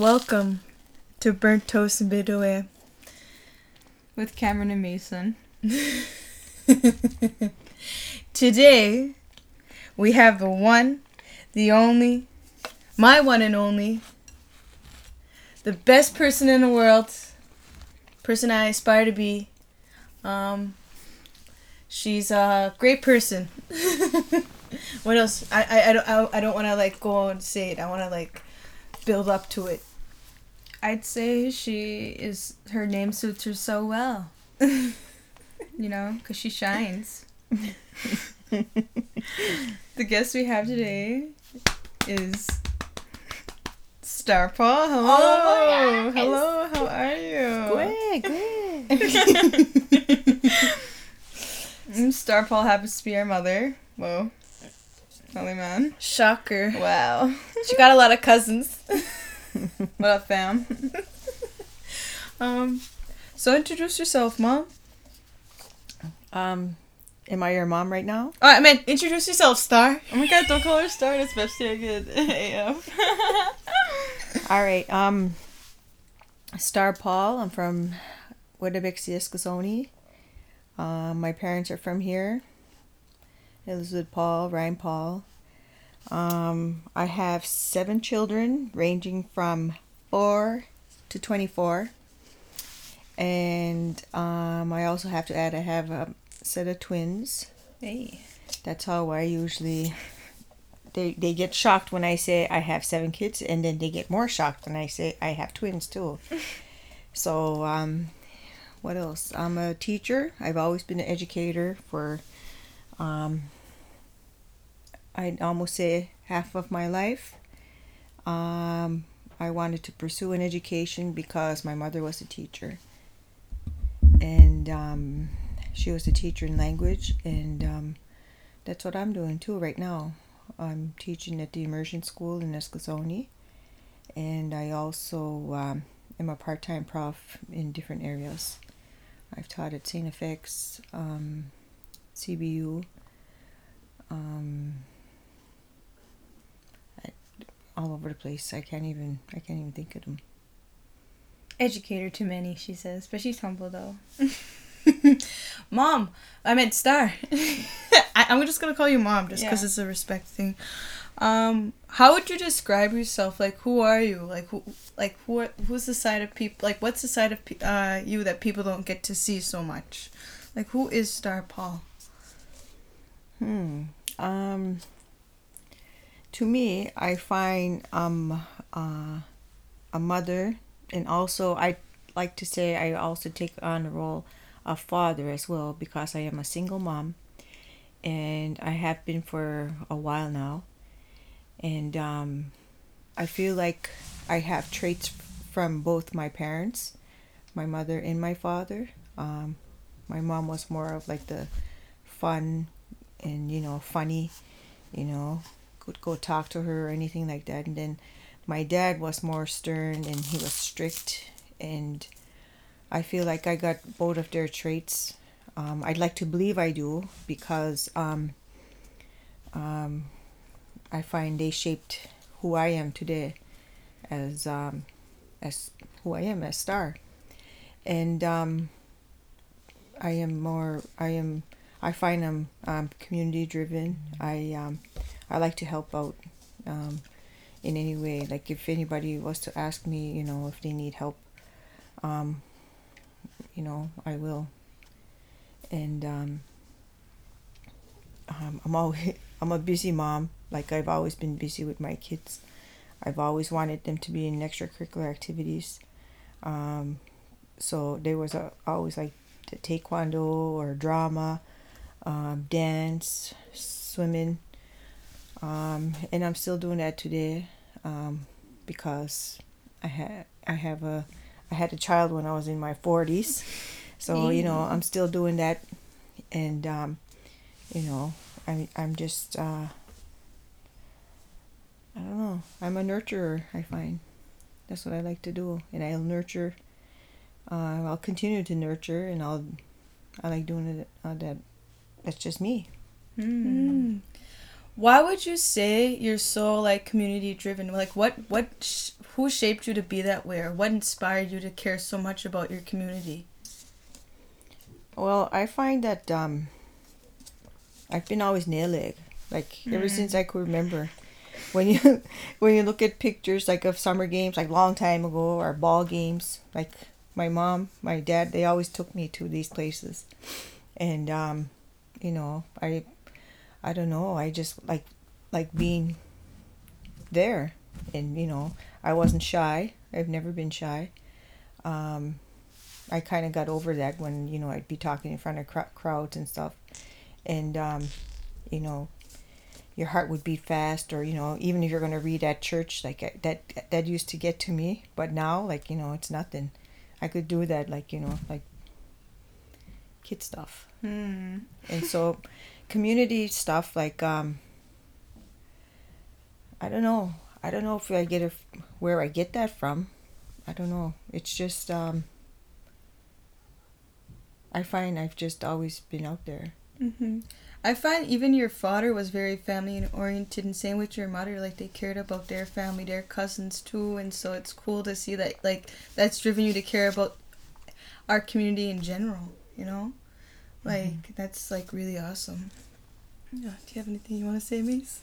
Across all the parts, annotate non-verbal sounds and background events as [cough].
Welcome to Burnt Toast and Bidoué. with Cameron and Mason. [laughs] Today, we have the one, the only, my one and only, the best person in the world, person I aspire to be. Um, she's a great person. [laughs] what else? I, I, I don't I, I don't want to like go and say it. I want to like build up to it. I'd say she is her name suits her so well. you know, because she shines. the guest we have today is Starr Paul. Hello, Oh hello. How are you? Great, great. [laughs] Mm, Starr Paul happens to be our mother. Whoa, holy man! Shocker. Wow. She got a lot of cousins. [laughs] [laughs] what up, fam? [laughs] Um, so introduce yourself, mom. Um, am I your mom right now? Oh, I meant introduce yourself, Starr. Oh my god, don't call her Starr. That's especially good [laughs] AF. All right. Um, Starr Paul. I'm from Wetabixi, Eskasoni. Um, my parents are from here. Elizabeth Paul, Ryan Paul. Um, I have seven children, ranging from four to twenty-four. And um, I also have to add, I have a set of twins. hey. That's how I usually. They they get shocked when I say I have seven kids, and then they get more shocked when I say I have twins too. [laughs] so um, what else? I'm a teacher. I've always been an educator for. Um, I'd almost say half of my life. Um, I wanted to pursue an education because my mother was a teacher, and um, she was a teacher in language, and um, that's what I'm doing too right now. I'm teaching at the immersion school in Eskasoni, and I also um, am a part-time prof in different areas. I've taught at St. FX, CBU, um, all over the place. I can't even I can't even think of them. Educator to many, she says, but she's humble though. [laughs] Mom, I meant Starr. [laughs] I, I'm just gonna call you mom just because Yeah. it's a respect thing. Um, how would you describe yourself? Like, who are you? Like, who, like who? Are, who's the side of people? Like, what's the side of pe- uh you that people don't get to see so much? Like, who is Starr Paul? Hmm. Um. To me, I find um uh, a mother, and also I like to say I also take on the role of father as well because I am a single mom, and I have been for a while now, and um, I feel like I have traits from both my parents, my mother and my father. Um, my mom was more of like the fun and you know funny you know could go talk to her or anything like that. And then my dad was more stern and he was strict. And i feel like i got both of their traits. Um, i'd like to believe i do because um, um, i find they shaped who i am today as um, as who i am as star. And um, i am more i am I find I'm um, community driven. I um, I like to help out um, in any way. Like if anybody was to ask me, you know, if they need help, um, you know, I will. And um, um, I'm always [laughs] I'm a busy mom. Like I've always been busy with my kids. I've always wanted them to be in extracurricular activities. Um, so there was a, always like taekwondo or drama um, dance, swimming, um, and I'm still doing that today um, because I had I have a I had a child when I was in my forties, so you know I'm still doing that, and um, you know I I'm just uh, I don't know. I'm a nurturer I find. That's what I like to do. And I'll nurture uh, I'll continue to nurture and I'll I like doing it uh, that that's just me. Hmm. Why would you say you're so like community driven? Like what what sh- who shaped you to be that way or what inspired you to care so much about your community? Well, I find that um, I've been always nail egg, like ever since I could remember. When you [laughs] when you look at pictures like of summer games, like long time ago, or ball games, like my mom, my dad, they always took me to these places, and um, you know, I, I don't know, I just like like being there, and you know, I wasn't shy. I've never been shy. Um, I kind of got over that when you know I'd be talking in front of cr- crowds and stuff, and um, you know, your heart would beat fast, or you know, even if you're gonna read at church, like uh, that that used to get to me, but now like you know it's nothing. I could do that like you know like kid stuff, Hmm. and so community stuff like um. I don't know. I don't know if I get it where I get that from. I don't know. It's just um. I find I've just always been out there. hmm I find even your father was very family oriented, and same with your mother. Like they cared about their family, their cousins too, and so it's cool to see that like that's driven you to care about our community in general. You know, like mm-hmm. that's like really awesome. Yeah. Do you have anything you want to say, Mace?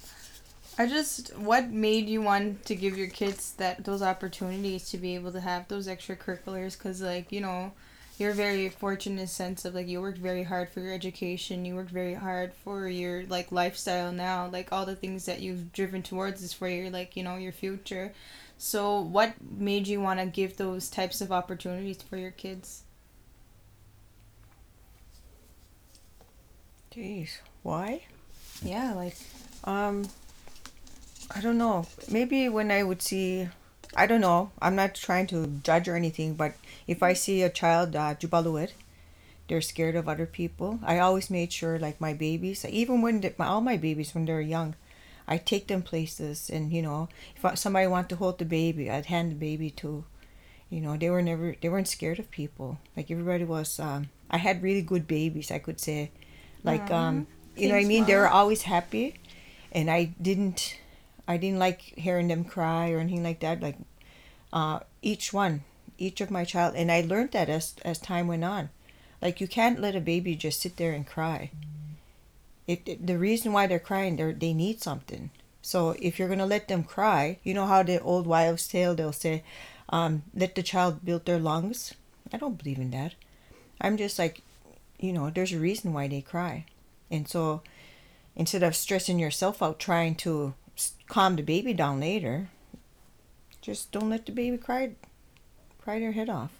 I just what made you want to give your kids that those opportunities to be able to have those extracurriculars because like you know you're very fortunate in a sense of like you worked very hard for your education you worked very hard for your like lifestyle now like all the things that you've driven towards is for your like you know your future so what made you want to give those types of opportunities for your kids Jeez, why? yeah like Um, I don't know. Maybe when I would see, I don't know. I'm not trying to judge or anything, but if I see a child, uh, jubaluit, they're scared of other people. I always made sure, like my babies, even when they, my, all my babies when they're young, I take them places, and you know, if somebody want to hold the baby, I'd hand the baby to. You know, they were never, they weren't scared of people. Like everybody was. Um, I had really good babies. I could say, like, um, you know what I mean. They were always happy, and I didn't, I didn't like hearing them cry or anything like that. Like, uh, each one, each of my child, and I learned that as as time went on. Like you can't let a baby just sit there and cry. It, it the reason why they're crying, they're they need something. So if you're gonna let them cry, you know how the old wives' tale they'll say, um, "Let the child build their lungs." I don't believe in that. I'm just like, you know, there's a reason why they cry, and so instead of stressing yourself out trying to calm the baby down later, just don't let the baby cry, cry their head off.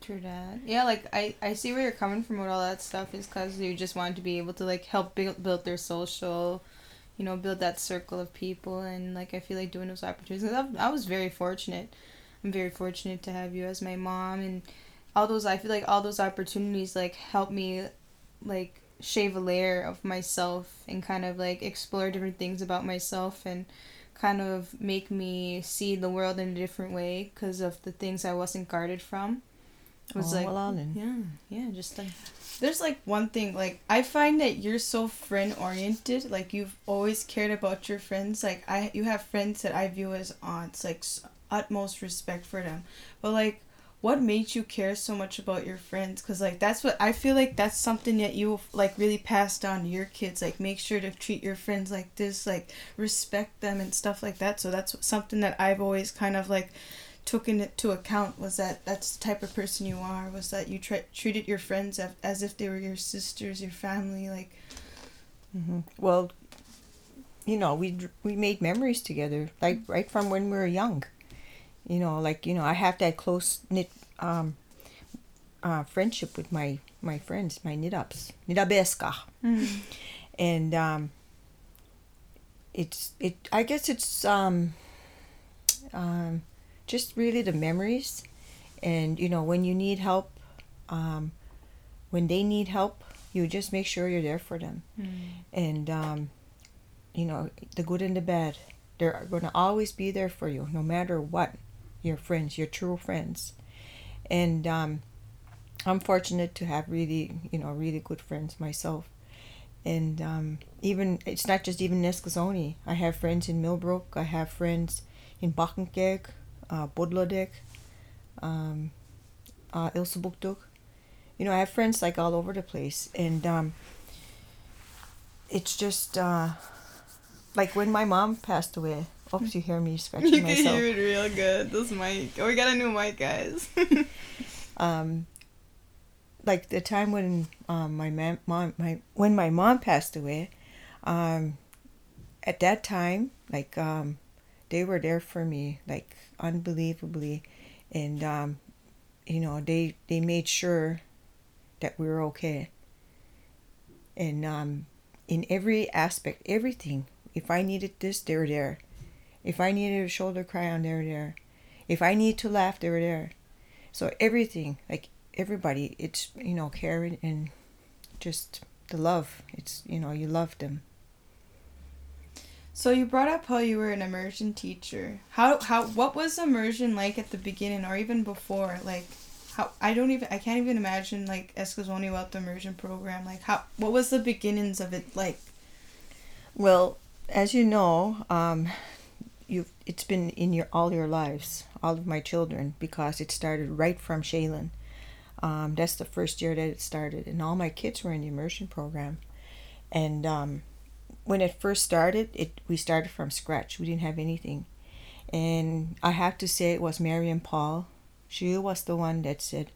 True that. Yeah, like I, I see where you're coming from with all that stuff is because you just want to be able to like help build build their social, you know, build that circle of people and like I feel like doing those opportunities. I, I was very fortunate. I'm very fortunate to have you as my mom and all those. I feel like all those opportunities like help me, like shave a layer of myself and kind of like explore different things about myself and kind of make me see the world in a different way because of the things I wasn't guarded from. It was oh, like well, yeah, yeah, just like There's like one thing, like I find that you're so friend oriented. Like you've always cared about your friends. Like I, you have friends that I view as aunts. Like s- utmost respect for them. But like, what made you care so much about your friends? Cause like that's what I feel like. That's something that you like really passed on to your kids. Like make sure to treat your friends like this. Like respect them and stuff like that. So that's something that I've always kind of like took into account was that that's the type of person you are was that you tra- treated your friends as, if they were your sisters your family like hmm Well, you know, we we made memories together, like right from when we were young. You know, like you know, I have that close knit um, uh, friendship with my my friends, my nidaps, nidabeska, and um, it's it. I guess it's um, um, just really the memories, and you know, when you need help, um, when they need help, you just make sure you're there for them. And um, you know the good and the bad they're going to always be there for you no matter what your friends your true friends and um, i'm fortunate to have really you know really good friends myself and um, even it's not just even Neskazoni. I have friends in Millbrook. I have friends in Paqtnkek, uh, Potlotek, um, uh, Elsipogtog. You know, I have friends like all over the place, and um, it's just uh, like when my mom passed away. Oops, you hear me scratching You can hear it real good. This mic. Oh, we got a new mic, guys. [laughs] um, like the time when um, my mom, mom my when my mom passed away, um, at that time, like um, they were there for me, like unbelievably, and um, you know they they made sure that we were okay. And um, in every aspect, everything. If I needed this, they were there. If I needed a shoulder cry on, they were there. If I need to laugh, they were there. So everything, like everybody, it's you know caring and just the love. It's you know you love them. So you brought up how you were an immersion teacher. How how what was immersion like at the beginning or even before? Like how I don't even I can't even imagine like Eskasoni without the immersion program. Like how what was the beginnings of it like? Well, as you know, um, you've it's been in your all your lives, all of my children, because it started right from Shaylin. Um, that's the first year that it started, and all my kids were in the immersion program. And um, when it first started, it we started from scratch. We didn't have anything, and I have to say it was Mary and Paul. She was the one that said,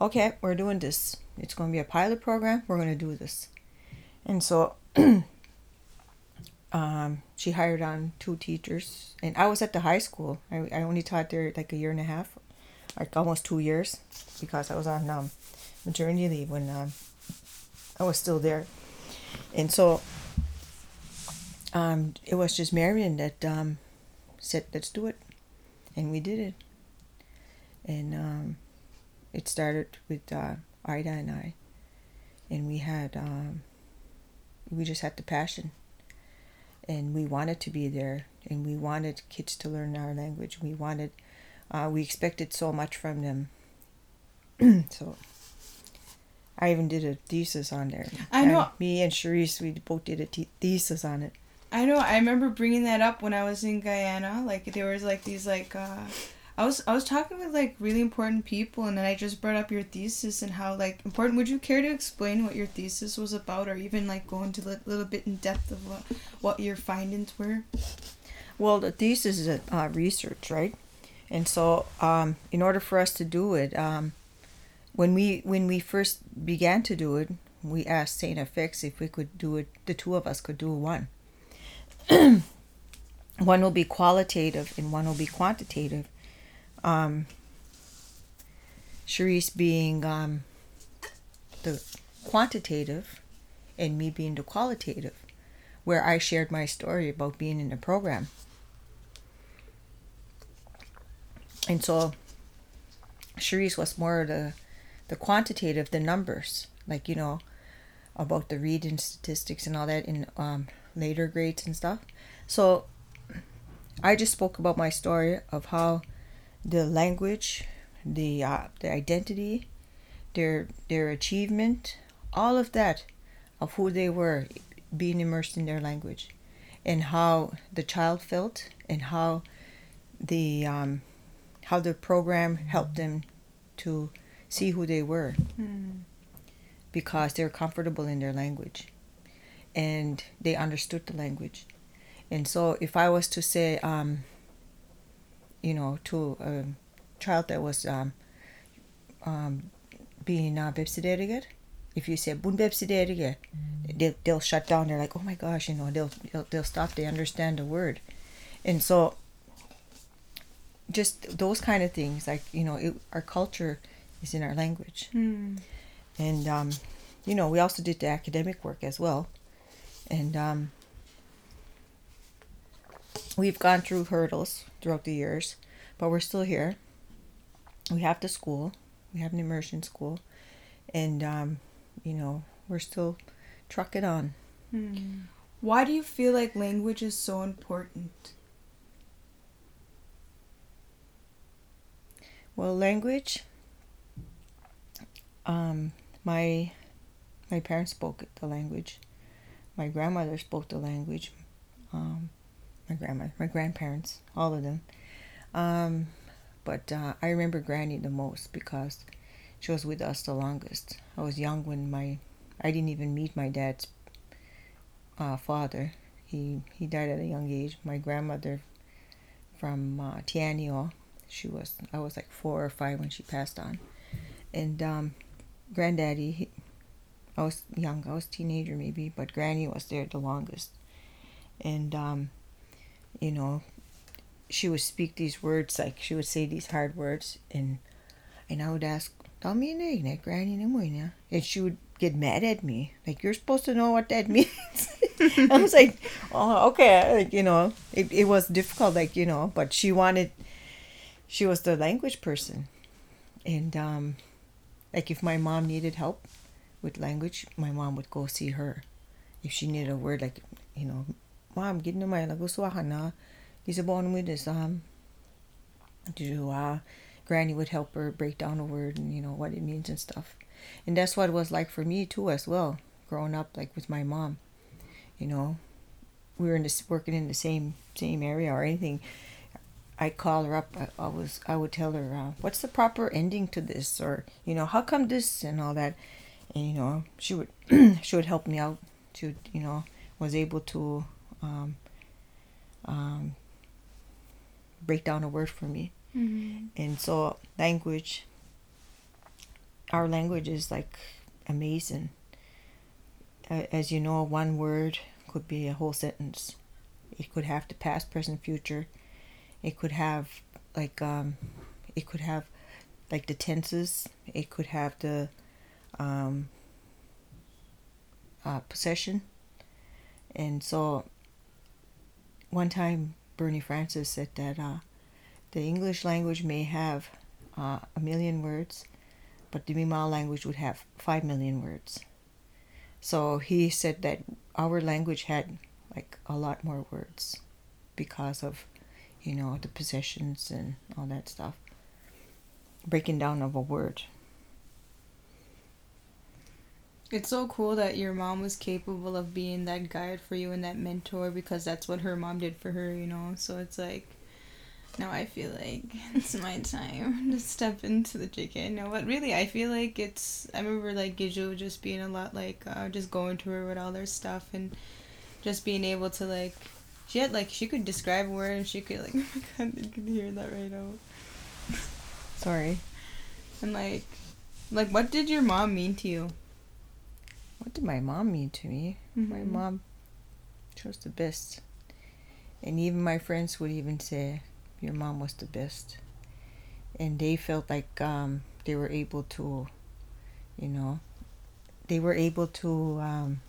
"Okay, we're doing this. It's going to be a pilot program. We're going to do this." And so [clears throat] um, she hired on two teachers, and I was at the high school. I, I only taught there like a year and a half, like almost two years, because I was on um, maternity leave when um, I was still there, and so um, it was just Marion that um, said, "Let's do it," and we did it, and um, it started with uh, Ida and I, and we had um, we just had the passion and we wanted to be there and we wanted kids to learn our language. We wanted uh, we expected so much from them. [clears throat] So i even did a thesis on there. I know- And me and Charisse, we both did a te- thesis on it. I know I remember bringing that up when I was in Guyana. Like there was like these like uh I was I was talking with like really important people and then I just brought up your thesis and how like important. Would you care to explain what your thesis was about or even like go into a little bit in depth of what what your findings were? well the thesis is uh, research right? And so um, in order for us to do it um, when we when we first began to do it we asked Saint FX if we could do it the two of us could do one. [clears throat] One will be qualitative and one will be quantitative um, Charisse being um, the quantitative and me being the qualitative where I shared my story about being in the program and so Charisse was more the the quantitative, the numbers, like you know, about the reading statistics and all that in um, later grades and stuff. So I just spoke about my story of how the language, the uh, the identity, their their achievement, all of that, of who they were, being immersed in their language, and how the child felt, and how the um, how the program helped them to see who they were because they're comfortable in their language and they understood the language. And so if i was to say um, you know to a child that was um, um, being uh, bebsiderige, if you say bun bebsiderige, they'll, they'll shut down. They're like oh my gosh you know they'll, they'll they'll stop. They understand the word. And so just those kind of things like you know it, our culture is in our language. And um, you know we also did the academic work as well. And um, we've gone through hurdles throughout the years but we're still here we have the school we have an immersion school and um, you know we're still trucking on Why do you feel like language is so important? Well, language. Um, my my parents spoke the language. my grandmother spoke the language. Um, my grandma, my grandparents, all of them. Um, but uh, I remember Granny the most because she was with us the longest. I was young when my, I didn't even meet my dad's uh, father. He he died at a young age. My grandmother from uh, she was I was like four or five when she passed on, and um, granddaddy, he, I was young. I was teenager maybe, but Granny was there the longest, and um, you know, she would speak these words like she would say these hard words, and and I would ask, "Tell me an Granny, and she would get mad at me. Like, you're supposed to know what that [laughs] means. I was like, oh, okay. Like, you know, it, it was difficult, like, you know, but she wanted, she was the language person. And, um, like, if my mom needed help with language, my mom would go see her. If she needed a word, like, you know, mom, get into my laguswahana. These are born with this, um, uh, Granny would help her break down a word and, you know, what it means and stuff. And that's what it was like for me too as well growing up like with my mom. You know we were in this working in the same same area or anything. I call her up. I, I was i would tell her uh, what's the proper ending to this? Or you know how come this and all that? And you know she would [clears throat] she would help me out. To you know was able to um, um, break down a word for me mm-hmm. and so language our language is like amazing. As you know, one word could be a whole sentence. It could have the past, present, future. It could have like um, it could have like the tenses. It could have the um, uh, possession. And so, one time Bernie Francis said that uh, the English language may have uh, a million words, but the Mi'kmaw language would have 5 million words. So he said that our language had like a lot more words because of, you know, the possessions and all that stuff. Breaking down of a word. It's so cool that your mom was capable of being that guide for you and that mentor because that's what her mom did for her, you know? So it's like now I feel like [laughs] it's my time [laughs] to step into the JK. No, but really, I feel like it's. I remember like Gijo just being a lot like uh, just going to her with all their stuff and just being able to like. She had like she could describe a word and she could like. [laughs] Oh my god, you can hear that right now. Sorry. And like, like what did your mom mean to you? What did my mom mean to me? Mm-hmm. My mom, she was the best. And even my friends would even say, your mom was the best. And they felt like um, they were able to you know they were able to um,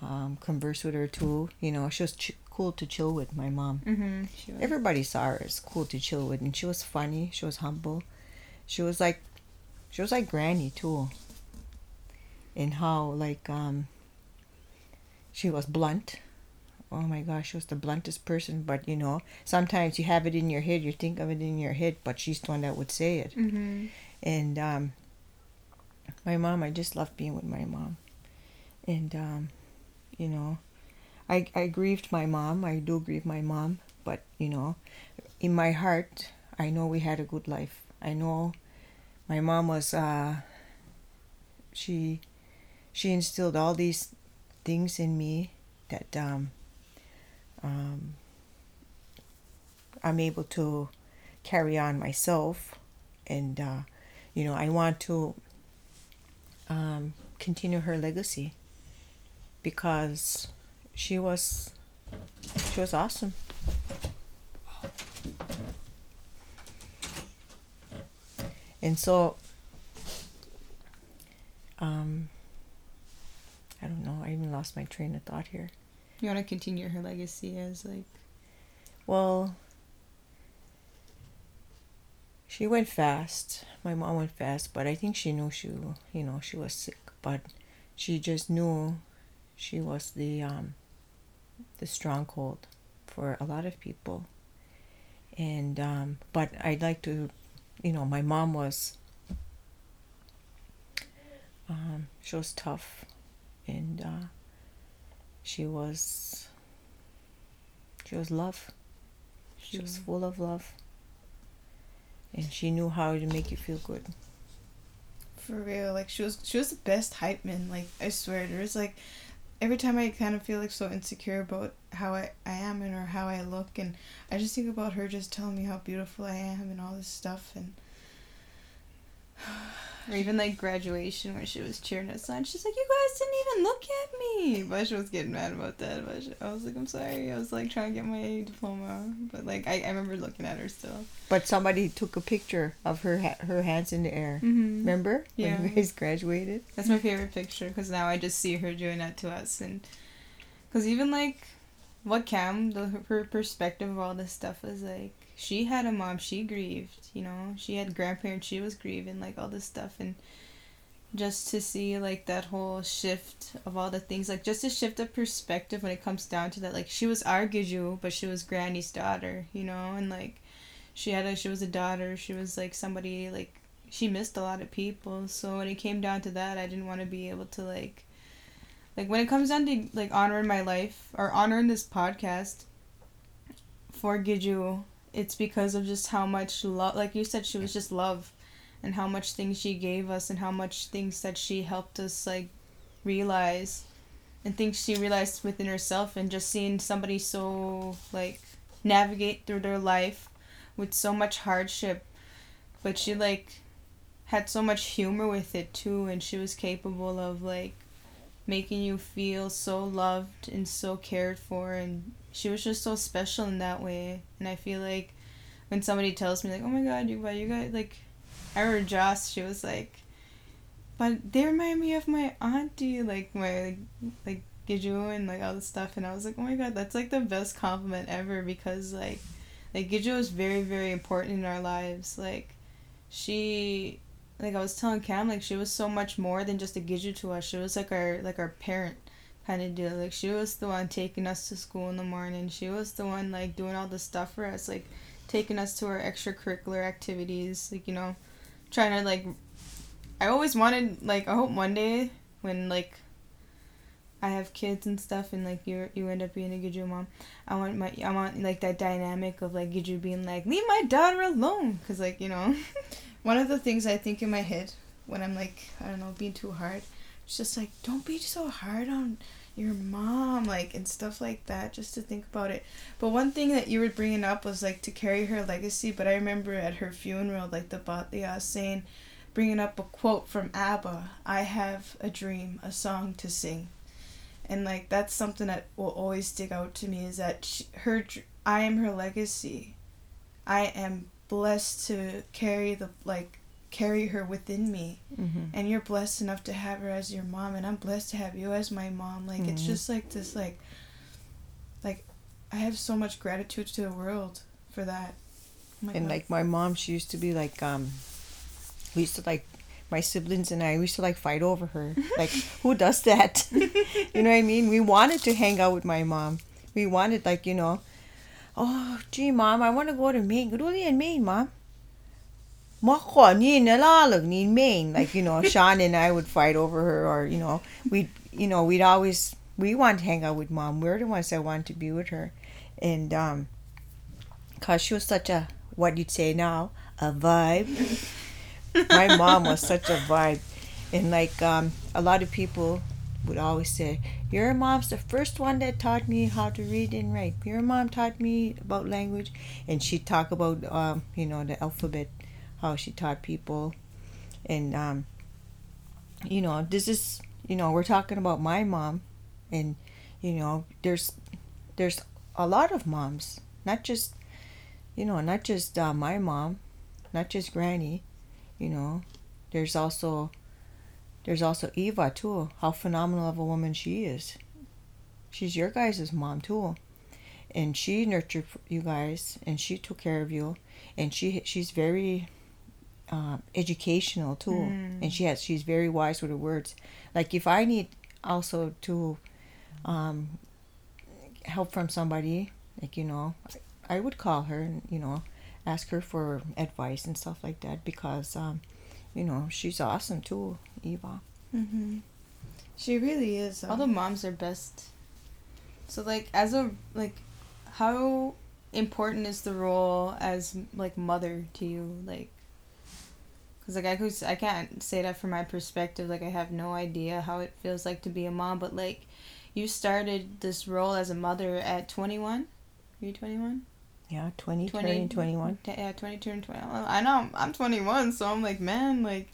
um, converse with her too. You know she was ch- cool to chill with my mom. Mm-hmm, everybody saw her as cool to chill with and she was funny. She was humble. She was like she was like granny too in how like um she was blunt oh my gosh, she was the bluntest person. But you know, sometimes you have it in your head, you think of it in your head, but she's the one that would say it. Mm-hmm. And um, my mom, I just love being with my mom. And um, you know, I I grieved my mom. I do grieve my mom, but you know, in my heart, I know we had a good life. I know my mom was uh, she she instilled all these things in me that um, um, I'm able to carry on myself, and uh, you know I want to um, continue her legacy because she was she was awesome. And so, um, I don't know. I even lost my train of thought here. You want to continue her legacy as like. Well, she went fast. My mom went fast, but I think she knew she, you know, she was sick. But she just knew she was the um, the stronghold for a lot of people. And um, but I'd like to, you know, my mom was. Um, she was tough, and uh, she was she was love. She was full of love. And she knew how to make you feel good. For real, like she was she was the best hype man. Like I swear, there was like every time I kind of feel like so insecure about how I, I am and or how I look, and I just think about her just telling me how beautiful I am and all this stuff, and [sighs] Or even like graduation where she was cheering us on. She's like, "You guys didn't even look at me," but she was getting mad about that. But she, I was like, "I'm sorry." I was like trying to get my diploma, but like I, I remember looking at her still. But somebody took a picture of her ha- her hands in the air. Mm-hmm. Remember Yeah. when you guys graduated? That's my favorite picture because now I just see her doing that to us, and because even like what Cam, the, her perspective of all this stuff is like she had a mom, she grieved, you know, she had grandparents, she was grieving, like all this stuff, and just to see like that whole shift of all the things, like just a shift of perspective when it comes down to that, like she was our Giju, but she was Granny's daughter, you know, and like she had a she was a daughter, she was like somebody like she missed a lot of people. So when it came down to that, I didn't want to be able to like like when it comes down to like honoring my life or honoring this podcast for Giju, it's because of just how much love like you said she was just love and how much things she gave us and how much things that she helped us like realize and things she realized within herself and just seeing somebody so like navigate through their life with so much hardship but she like had so much humor with it too and she was capable of like making you feel so loved and so cared for and she was just so special in that way. And i feel like when somebody tells me like oh my god you but you guys like i remember joss she was like but they remind me of my auntie like my like, like Giju and like all this stuff. And i was like oh my god that's like the best compliment ever because like like Giju is very very important in our lives. Like she like I was telling Cam, like she was so much more than just a Giju to us. She was like our like our parent kind of deal. Like she was the one taking us to school in the morning. She was the one like doing all the stuff for us, like taking us to our extracurricular activities. Like you know, trying to like. I always wanted like I hope one day when like. I have kids and stuff, and like you you end up being a Giju mom. I want my I want like that dynamic of like Giju being like leave my daughter alone, cause like you know. [laughs] one of the things I think in my head when I'm like I don't know being too hard, it's just like don't be so hard on your mom like and stuff like that just to think about it. But one thing that you were bringing up was like to carry her legacy but i remember at her funeral like the batya uh, saying bringing up a quote from abba i have a dream a song to sing. And like that's something that will always stick out to me is that she, her i am her legacy. I am blessed to carry the like carry her within me Mm-hmm. and you're blessed enough to have her as your mom and i'm blessed to have you as my mom like it's Mhm. just like this like like i have so much gratitude to the world for that Oh and God. like my mom, she used to be like, um, we used to like, my siblings and I, we used to like fight over her. [laughs] Like, who does that? [laughs] you know what I mean? We wanted to hang out with my mom. We wanted like, you know, oh, gee, mom, I want to go to Maine. Go to Maine, mom like you know [laughs] sean and i would fight over her or you know we'd you know we'd always we want to hang out with mom. We we're the ones that want to be with her. And um because she was such a what you'd say now a vibe. My mom was such a vibe. And like um, a lot of people would always say your mom's the first one that taught me how to read and write. Your mom taught me about language. And she'd talk about um, you know the alphabet how she taught people. And um you know this is you know we're talking about my mom. And you know there's there's a lot of moms. Not just you know not just uh, my mom not just granny you know. There's also there's also eva too. How phenomenal of a woman she is. She's your guys' mom too. And she nurtured you guys and she took care of you. And she she's very uh, educational tool. Mm. and she has she's very wise with her words. Like if i need also to um, help from somebody like you know i would call her and you know ask her for advice and stuff like that because um, you know she's awesome too eva. Hmm she really is All um, the moms are best. So like as a like how important is the role as like mother to you? Like cuz like I could I can't say that from my perspective like I have no idea how it feels like to be a mom but like you started this role as a mother at 21 are you 21 Yeah, 20, 20 turning 21. yeah 22 and 20 I know I'm, I'm 21 so I'm like man like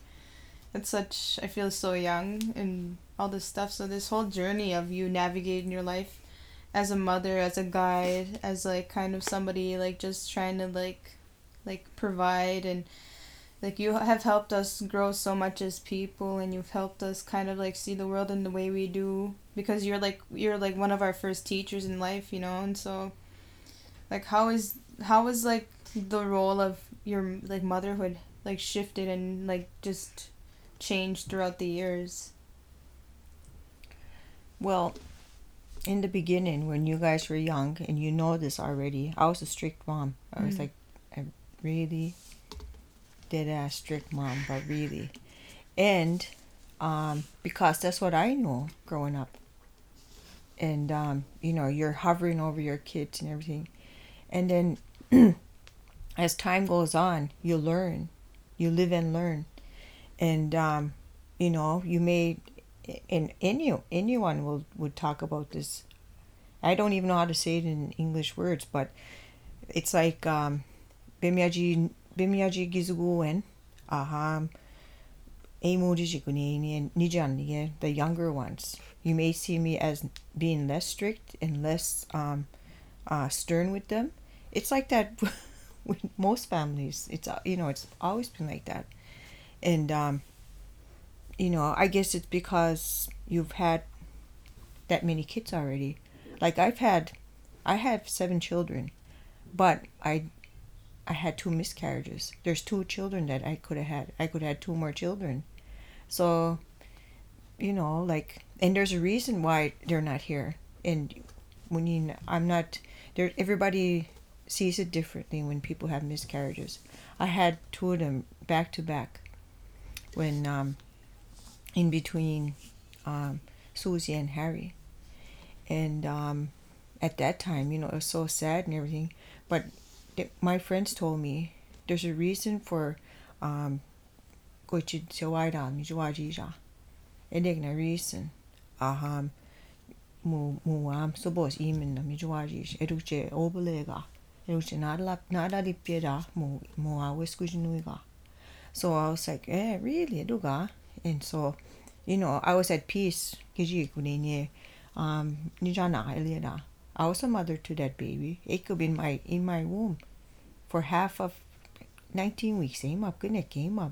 it's such I feel so young and all this stuff. So this whole journey of you navigating your life as a mother as a guide as like kind of somebody like just trying to like like provide and like you have helped us grow so much as people and you've helped us kind of like see the world in the way we do because you're like you're like one of our first teachers in life you know and so like how is how is like the role of your like motherhood like shifted and like just changed throughout the years Well, in the beginning, when you guys were young, and you know this already, I was a strict mom. I was Mm. like a really dead ass strict mom, but really. And um, because that's what I know growing up. And, um, you know, you're hovering over your kids and everything. And then [clears throat] as time goes on, you learn. You live and learn. And, um, you know, you may and any anyone will would talk about this. I don't even know how to say it in English words, but it's like um, gizuguwen, aham, emojijikuni nijan the younger ones. You may see me as being less strict and less um, uh, stern with them. It's like that [laughs] with most families. It's uh, you know it's always been like that, and um, you know, I guess it's because you've had that many kids already. Like I've had, I have seven children, but I, I had two miscarriages. There's two children that I could have had. I could have had two more children, so, you know, like, and there's a reason why they're not here. And when you, I'm not there. Everybody sees it differently when people have miscarriages. I had two of them back to back. When um, in between um, Susie and Harry. And um, at that time, you know, it was so sad and everything. But my friends told me there's a reason for um, which and igna reason. Aham mu mu am supposed imen na mijuaji eduche obelega eduche nada nada di pieda mu mu always kujinuiga so i was like eh really eduga and so you know i was at peace. kiji kunenye um nijana eliada I was a mother to that baby. It could be in my in my womb for half of 19 weeks. Came up, good came up.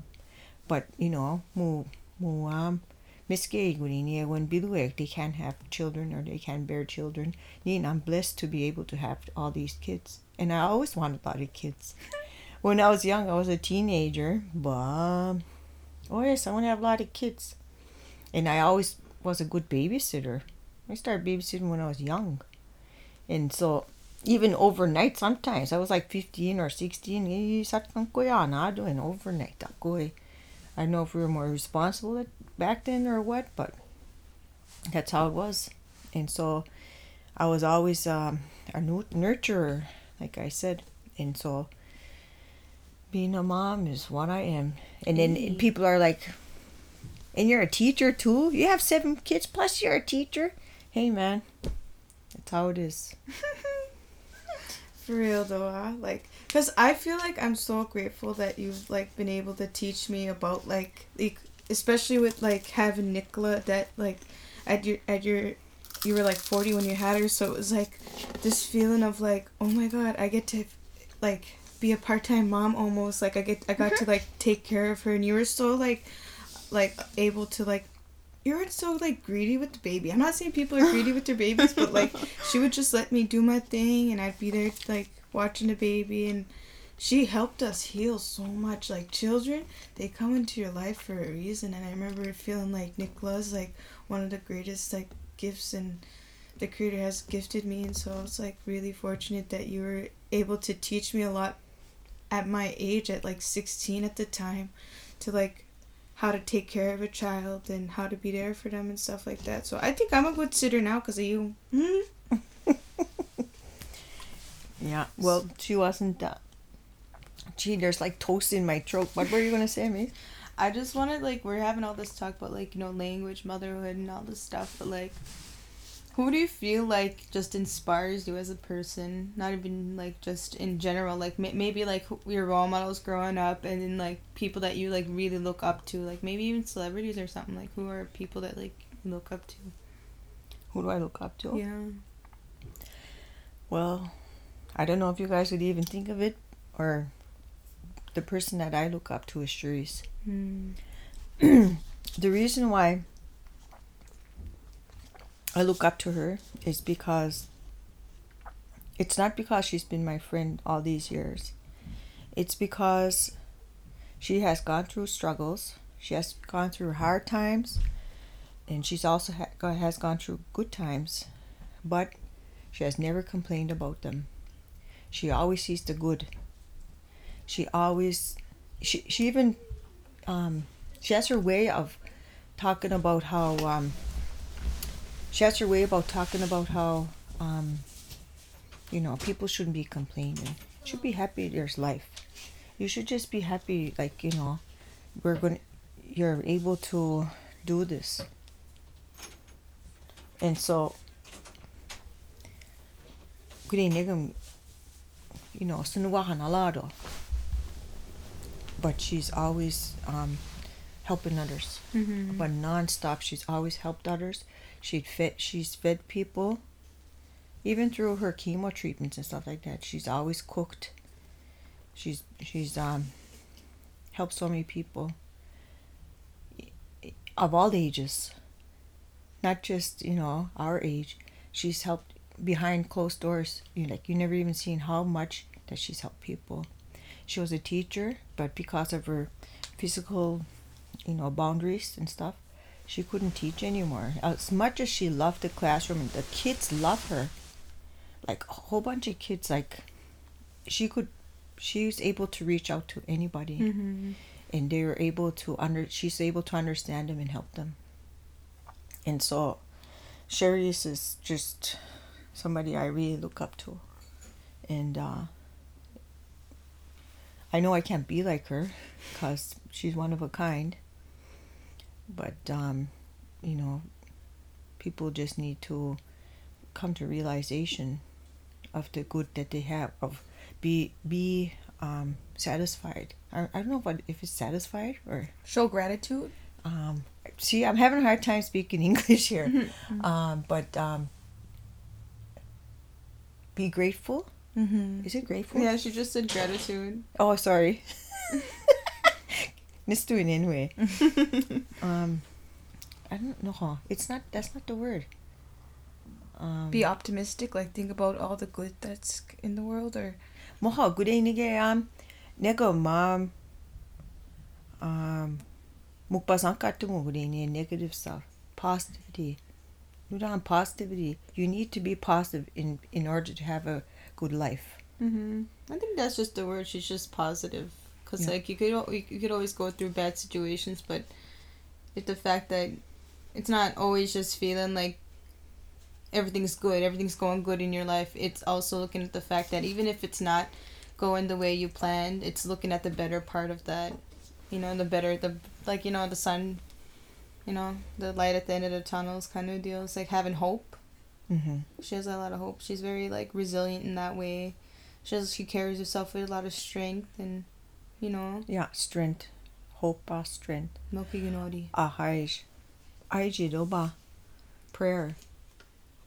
But you know, mu mu um, miscarriage kunini when biluek they can't have children or they can't bear children. Nin, I'm blessed to be able to have all these kids, and I always wanted a lot of kids. [laughs] When I was young, I was a teenager, but oh yes, I want to have a lot of kids. And I always was a good babysitter. I started babysitting when I was young. And so even overnight sometimes, I was like 15 or 16, eh, saktan ko yan, ah, doing overnight. I don't know if we were more responsible back then or what, but that's how it was. And so I was always um, a nurturer, like I said. And so being a mom is what I am. And then Hey. people are like, and you're a teacher too? You have seven kids plus you're a teacher? Hey man, that's how it is. For real though, huh? Like, cause I feel like I'm so grateful that you've like been able to teach me about like, like especially with like having Nicola that like, at your at your, you were like forty when you had her, so it was like, this feeling of like, oh my god, I get to, like, be a part time mom almost. Like I get I got to mm-hmm. like take care of her, and you were so like, like able to like. You were so like greedy with the baby. I'm not saying people are greedy with their babies, but like [laughs] she would just let me do my thing and I'd be there like watching the baby. And she helped us heal so much. Like children they come into your life for a reason. And i remember feeling like Nicola's like one of the greatest like gifts and the creator has gifted me. And so i was like really fortunate that you were able to teach me a lot at my age at like 16 at the time to like how to take care of a child and how to be there for them and stuff like that. So I think I'm a good sitter now because of you. Mm-hmm. [laughs] yeah. Well, she wasn't. Uh, gee, there's like toast in my throat. What were you gonna say, me? I just wanted like we're having all this talk about like you know language, motherhood, and all this stuff, but like who do you feel like just inspires you as a person? Not even like just in general, like may- maybe like your role models growing up, and then like people that you like really look up to, like maybe even celebrities or something. Like who are people that like you look up to? Who do I look up to? Yeah. Well, I don't know if you guys would even think of it, or the person that I look up to is Cherise. Hmm. [clears throat] the reason why I look up to her is because it's not because she's been my friend all these years. It's because she has gone through struggles. She has gone through hard times, and she's also ha- has gone through good times, but she has never complained about them. She always sees the good. She always, she she even, um, she has her way of talking about how um, she has her way about talking about how um, you know people shouldn't be complaining should be happy there's life you should just be happy like you know we're going to you're able to do this and so 그래 내가 you know 수능과한 알아도 but she's always um, helping others Mm-hmm. but non-stop she's always helped others she'd fed she's fed people. Even through her chemo treatments and stuff like that she's always cooked. She's she's um helped so many people. Of all ages. Not just you know our age. She's helped behind closed doors. You like you never even seen how much that she's helped people. She was a teacher but because of her physical you know boundaries and stuff she couldn't teach anymore. As much as she loved the classroom the kids love her. Like a whole bunch of kids like she could she was able to reach out to anybody. Mm-hmm. and they were able to under she's able to understand them and help them. And so sherry is just somebody i really look up to. And uh i know i can't be like her because she's one of a kind but um you know people just need to come to realization of the good that they have of be be um satisfied i, I don't know what if it's satisfied or Show gratitude. um see i'm having a hard time speaking [laughs] english here Mm-hmm. um but um be grateful Mm-hmm. is it grateful Yeah, she just said gratitude. oh sorry [laughs] let's do it anyway [laughs] um i don't know huh? it's not that's not the word um Be optimistic. Like think about all the good that's in the world, or 뭐하 그래 이게 um 내가 마음 um 묵바상 같은 거 그래 이 negative stuff positivity 누랑 positivity you need to be positive in in order to have a good life Mm-hmm. I think that's just the word. She's just positive. Cause Yeah. like you could you could always go through bad situations, but it's the fact that it's not always just feeling like everything's good, everything's going good in your life. It's also looking at the fact that even if it's not going the way you planned, it's looking at the better part of that. You know, the better the like you know the sun. You know, the light at the end of the tunnels kind of deal. It's like having hope mm-hmm. she has a lot of hope. She's very like resilient in that way. She has, she carries herself with a lot of strength and you know? Ja strength. Hope, strength. Moki Gunori. ahaj aijidoba prayer.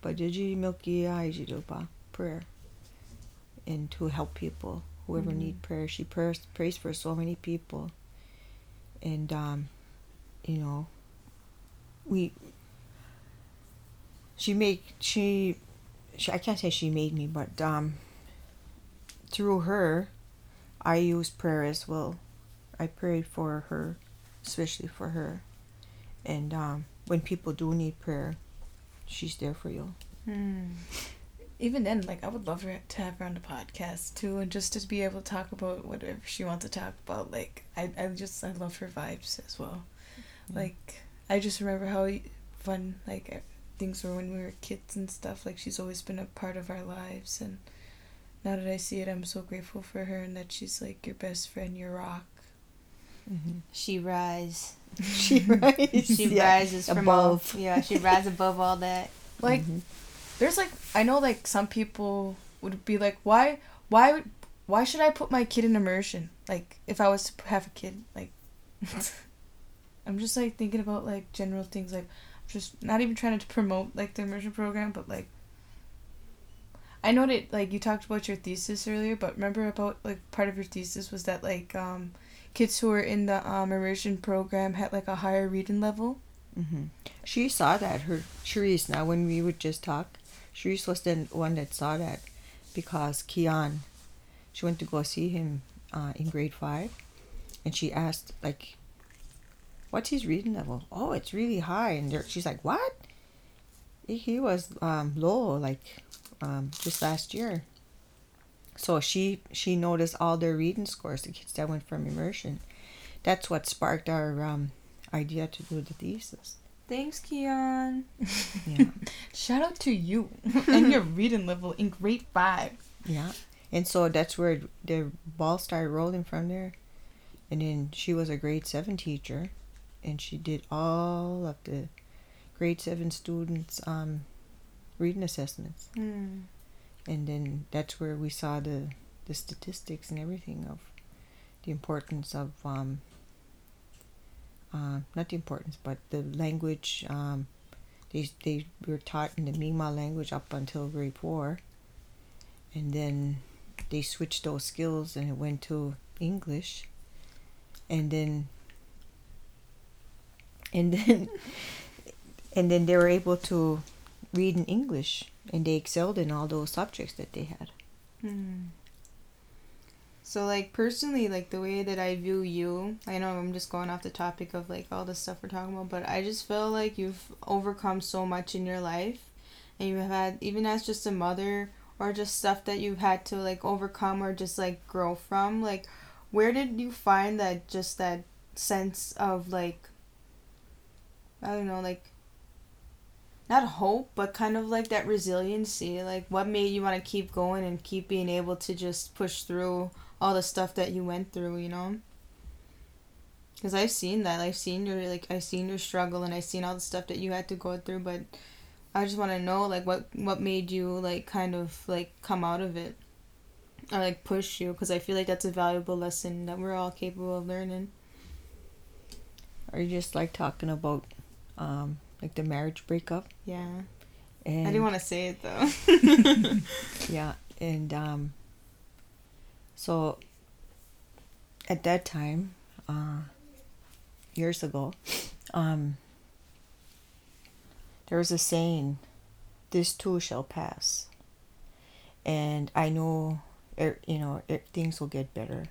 Bajiji milki aijidoba prayer. And to help people. Whoever mm-hmm. need prayer. She prays, prays for so many people. And um you know we she make she, she I can't say she made me but um through her I use prayer as well I prayed for her especially for her. And um, when people do need prayer, she's there for you. even then, like I would love her to have her on the podcast too, and just to be able to talk about whatever she wants to talk about. Like I, I just I love her vibes as well. Like I just remember how fun like things were when we were kids and stuff. Like she's always been a part of our lives, and now that I see it, I'm so grateful for her and that she's like your best friend, your rock. Mhm. She rise. [laughs] She rises. She yeah, rises from above. all. Yeah, she rises above all that. Like, Mhm. there's like I know like some people would be like, why, why, would, why should I put my kid in immersion? Like, if I was to have a kid, like, [laughs] I'm just like thinking about like general things, like, just not even trying to promote like the immersion program, but like. I know that like you talked about your thesis earlier, but remember about like part of your thesis was that like um, kids who were in the um, immersion program had like a higher reading level. hmm She saw that. Her Cherise. Now, when we would just talk, Cherise was the one that saw that because Kian, she went to go see him uh, in grade five, and she asked like, "What's his reading level?" Oh, it's really high, and she's like, "What?" He was um, low, like um, just last year. So she she noticed all their reading scores, the kids that went from immersion. That's what sparked our um, idea to do the thesis. Thanks, Keon. Yeah. [laughs] Shout out to you [laughs] and your reading level in grade five. Yeah. And so that's where the ball started rolling from there. And then she was a grade seven teacher and she did all of the grade seven students um, reading assessments. Hmm. And then that's where we saw the, the statistics and everything of the importance of, um, uh, not the importance, but the language. Um, they, they were taught in the Mi'kmaq language up until grade four. And then they switched those skills and it went to English. And then, and then, [laughs] and then they were able to read in English and they excelled in all those subjects that they had. Hmm. So like personally, like the way that I view you, I know I'm just going off the topic of like all the stuff we're talking about, but I just feel like you've overcome so much in your life, and you have had even as just a mother or just stuff that you've had to like overcome or just like grow from. Like, where did you find that just that sense of like, I don't know, like not hope, but kind of like that resiliency. Like, what made you want to keep going and keep being able to just push through all the stuff that you went through, you know? Because I've seen that. I've seen your like I've seen your struggle and I've seen all the stuff that you had to go through. But I just want to know like what what made you like kind of like come out of it or like push you because I feel like that's a valuable lesson that we're all capable of learning. Are you just like talking about um, like the marriage breakup? Yeah, And I didn't want to say it though. [laughs] Yeah, and um, so at that time, uh, years ago, um, there was a saying, "This too shall pass," and I know, er, you know, er, things will get better.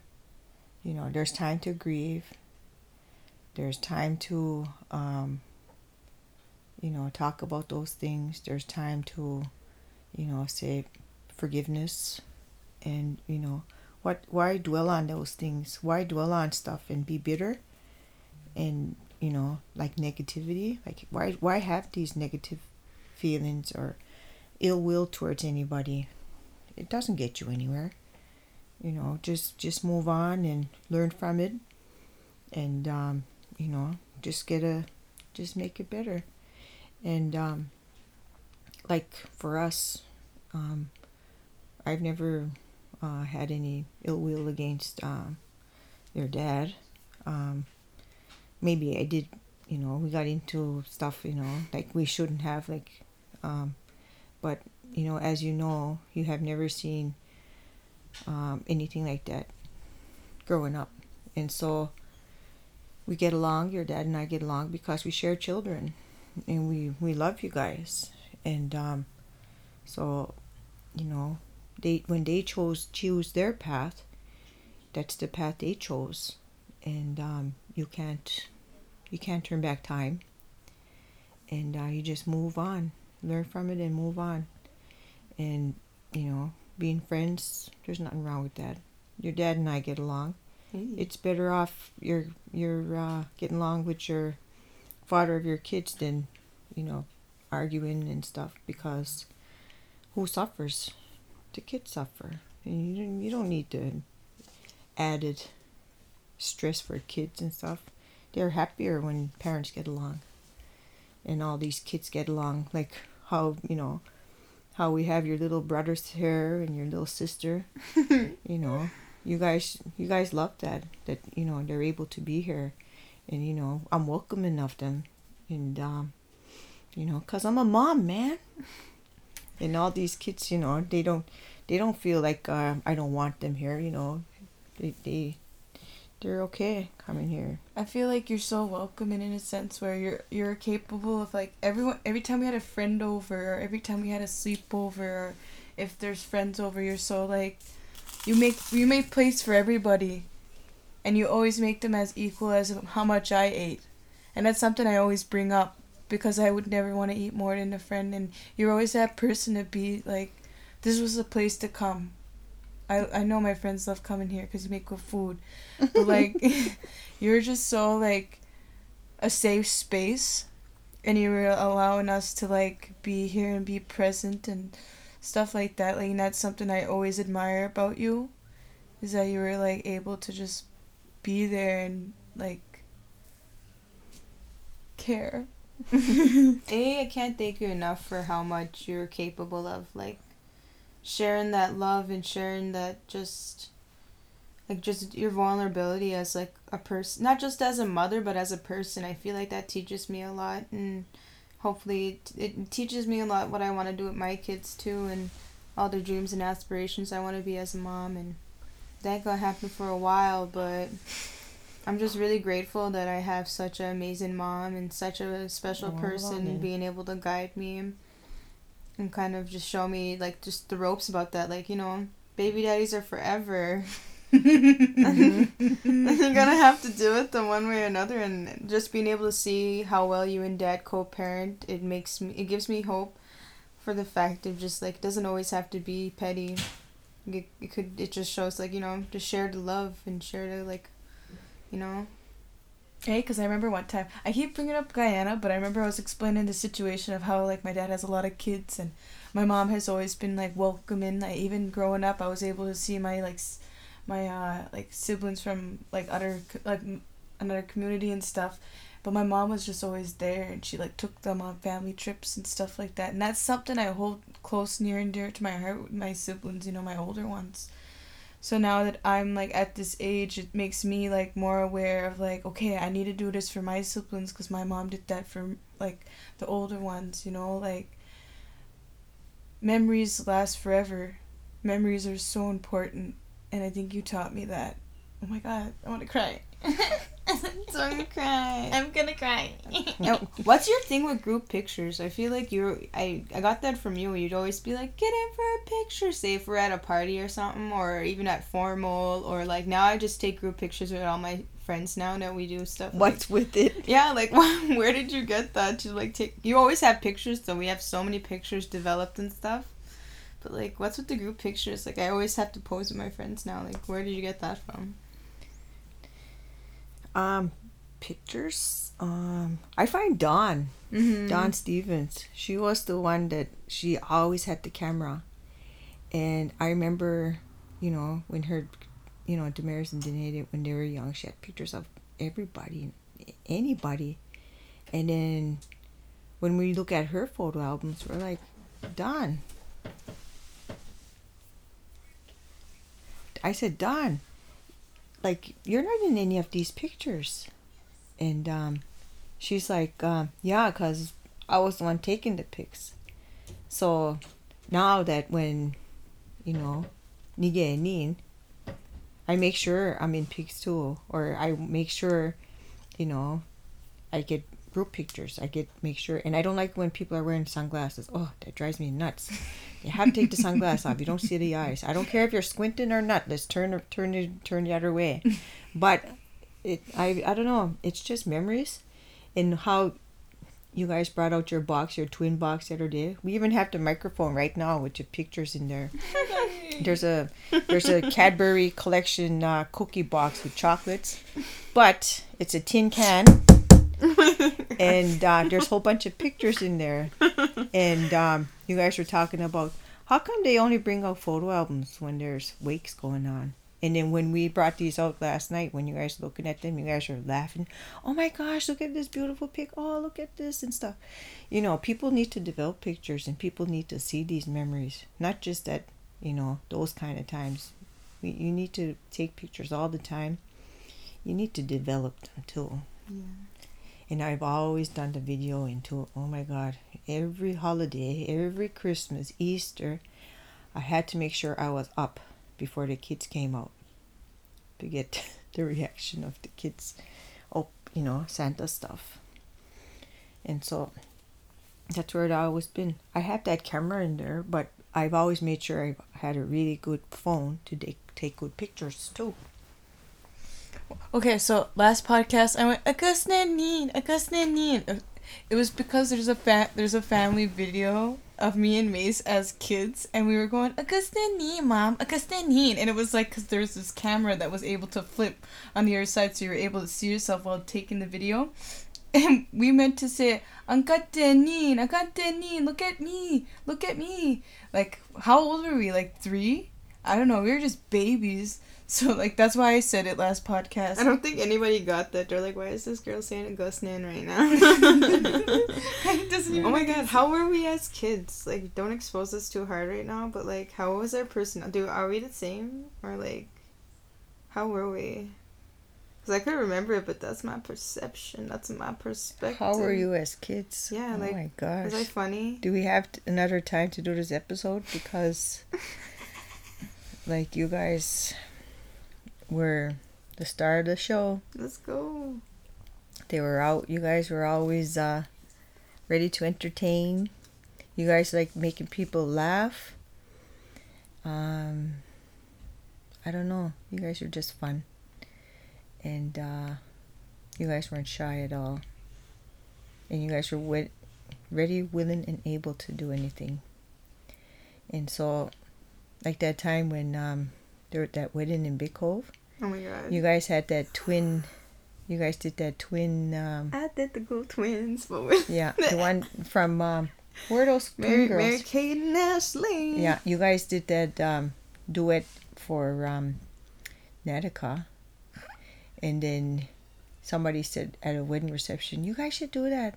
You know, there's time to grieve. There's time to, um, you know, talk about those things. There's time to, you know, say forgiveness and you know what why dwell on those things? Why dwell on stuff and be bitter and you know like negativity? Like why why have these negative feelings or ill will towards anybody? It doesn't get you anywhere. You know just just move on and learn from it. And um you know just get a just make it better and um like for us um I've never uh, had any ill will against um, your dad. Um, maybe I did, you know, we got into stuff, you know, like we shouldn't have, like, um, but, you know, as you know, you have never seen um, anything like that growing up. And so we get along, your dad and I get along because we share children and we, we love you guys. And um, so, you know, they when they chose choose their path that's the path they chose. And um, you can't you can't turn back time. And uh, you just move on. Learn from it and move on. And you know being friends there's nothing wrong with that. Your dad and i get along. It's better off you're you're uh, getting along with your father of your kids than you know arguing and stuff because who suffers the kids suffer and you don't, you don't need to added stress for kids and stuff. They're happier when parents get along, and all these kids get along. Like how you know, how we have your little brothers here and your little sister. [laughs] you know, you guys, you guys love that. That you know they're able to be here, and you know I'm welcoming of them, and um, you know, cause I'm a mom, man. And all these kids, you know, they don't, they don't feel like uh, I don't want them here. You know, they, they they're okay coming here. I feel like you're so welcoming in a sense where you're you're capable of like everyone every time we had a friend over or every time we had a sleepover or if there's friends over you're so like you make you make place for everybody and you always make them as equal as how much I ate. And that's something I always bring up because I would never want to eat more than a friend and you're always that person to be like this was a place to come I, I know my friends love coming here because you make good food. But like, [laughs] you're just so like a safe space, and you're allowing us to like be here and be present and stuff like that. Like, that's something I always admire about you, is that you were like able to just be there and like care. [laughs] A, I can't thank you enough for how much you're capable of. Like, sharing that love and sharing that just like just your vulnerability as like a person not just as a mother but as a person i feel like that teaches me a lot and hopefully it, it teaches me a lot what i want to do with my kids too and all their dreams and aspirations i want to be as a mom and that got happen for a while but i'm just really grateful that i have such an amazing mom and such a special Oh, person being able to guide me and kind of just show me like just the ropes about that like you know baby daddies are forever. Mm-hmm. And [laughs] you're gonna have to do it the one way or another and just being able to see how well you and dad co-parent it makes me it gives me hope for the fact of just like it doesn't always have to be petty it, it could it just shows like you know to share the love and share the like you know Hey, because I remember one time I keep bringing up Guyana, but I remember I was explaining the situation of how like my dad has a lot of kids and my mom has always been like welcoming. Like even growing up, I was able to see my like my uh like siblings from like other like another community and stuff. But my mom was just always there, and she like took them on family trips and stuff like that. And that's something I hold close, near and dear to my heart with my siblings. You know, my older ones. So now that I'm like at this age, it makes me like more aware of like, okay, I need to do this for my siblings because my mom did that for like the older ones, you know, like memories last forever. Memories are so important, and I think you taught me that. Oh my god, I want to cry. [laughs] [laughs] don't cry I'm gonna cry. Now, what's your thing with group pictures? I feel like you're. I I got that from you. You'd always be like, "Get in for a picture." Say if we're at a party or something, or even at formal, or like now I just take group pictures with all my friends now that we do stuff. like- What's with it? yeah, like [laughs] where did you get that to like take? You always have pictures, so we have so many pictures developed and stuff. But like, what's with the group pictures? Like, I always have to pose with my friends now. Like, where did you get that from? Um, pictures. Um, I find Dawn, Mm-hmm. Dawn Stevens. She was the one that she always had the camera, and I remember, you know, when her, you know, Damaris and Danae when they were young, she had pictures of everybody, anybody, and then when we look at her photo albums, we're like, Dawn. I said, Dawn, like you're not in any of these pictures. And um she's like um yeah because i was the one taking the pics. So now that when you know nige i make sure i'm in pics too or i make sure you know i get group pictures. I get make sure and i don't like when people are wearing sunglasses. Oh that drives me nuts. You have to take the sunglasses off. You don't see the eyes. I don't care if you're squinting or not. Let's turn turn turn the other way. But it I I don't know. It's just memories, and how you guys brought out your box, your twin box the other day. We even have the microphone right now with your pictures in there. There's a there's a Cadbury collection uh, cookie box with chocolates, but it's a tin can, [laughs] and uh, there's a whole bunch of pictures in there. And um, you guys were talking about How come they only bring out photo albums when there's wakes going on? And then when we brought these out last night, when you guys looking at them, you guys are laughing. Oh my gosh, look at this beautiful pic. Oh, look at this and stuff. You know, people need to develop pictures and people need to see these memories. Not just at, you know, those kind of times. You need to take pictures all the time. You need to develop them too. Yeah. And I've always done the video into, oh my God, every holiday, every Christmas, Easter, I had to make sure I was up before the kids came out to get [laughs] the reaction of the kids oh you know santa stuff. And so that's where it always been. I have that camera in there but i've always made sure i had a really good phone to take good pictures too Okay, so last podcast I went Agustin Agustin It was because there's a fa- there's a family video of me and Mace as kids, and we were going Agustin mom, Agustin and it was like because there's this camera that was able to flip on the other side, so you were able to see yourself while taking the video. [laughs] And we meant to say, Ankatenin, Ankatenin, look at me, look at me. Like, how old were we? Like three? I don't know. We were just babies. [laughs] So like that's why I said it last podcast. I don't think anybody got that. They're like, why is this girl saying Augustine right now? [laughs] [laughs] oh my god, how were we as kids? Like, don't expose us too hard right now. But like, how was our person? Do are we the same or like, how were we? Because I could remember it, but that's my perception. That's my perspective. How were you as kids? Yeah, oh like, my gosh. Was I funny? Do we have t- another time to do this episode? Because, like, you guys were the star of the show. Let's go. They were out. You guys were always uh, ready to entertain. You guys like making people laugh. Um, I don't know. You guys are just fun, and uh, you guys weren't shy at all. And you guys were wi- ready, willing, and able to do anything. And so, like that time when um, there that wedding in Big Cove. Oh my god. You guys had that twin. You guys did that twin. Um, I did the Gould twins, but yeah, [laughs] the one from um, where are those Mary, girls? Mary Kate and Ashley. Yeah, you guys did that um, duet for um, Natica, and then somebody said at a wedding reception, "You guys should do that."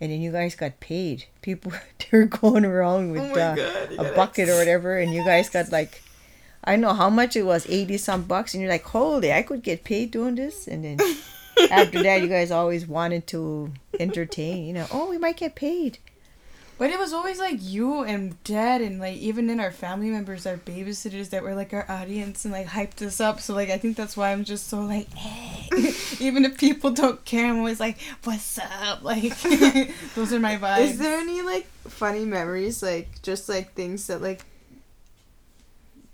And then you guys got paid. People they [laughs] were going around with Oh uh, God, a bucket ex- or [laughs] whatever, and you guys got like I know how much it was, eighty some bucks, and you're like, holy, I could get paid doing this, and then [laughs] after that, you guys always wanted to entertain. You know, oh, we might get paid. But it was always like you and dad and like even in our family members, our babysitters that were like our audience and like hyped us up. So like I think that's why I'm just so like, eh. [laughs] even if people don't care, I'm always like, what's up? Like [laughs] those are my vibes. Is there any like funny memories, like just like things that like,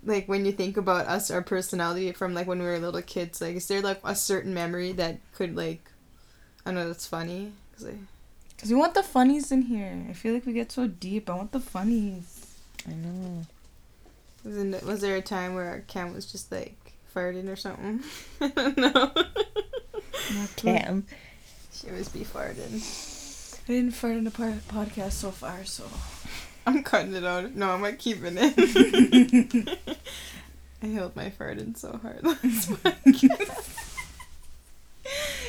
like when you think about us, our personality from like when we were little kids? Like, is there like a certain memory that could like, I don't know, that's funny? Cause I, Cause we want the funnies in here. I feel like we get so deep. I want the funnies. I know. was, in, was there a time where Cam was just like farting or something? [laughs] I don't know. Not [laughs] to- Cam. she always be farting. I didn't fart in the par- podcast so far, so. [laughs] I'm cutting it out. No, I'm not keeping it. [laughs] I held my fart in so hard last [laughs] podcast.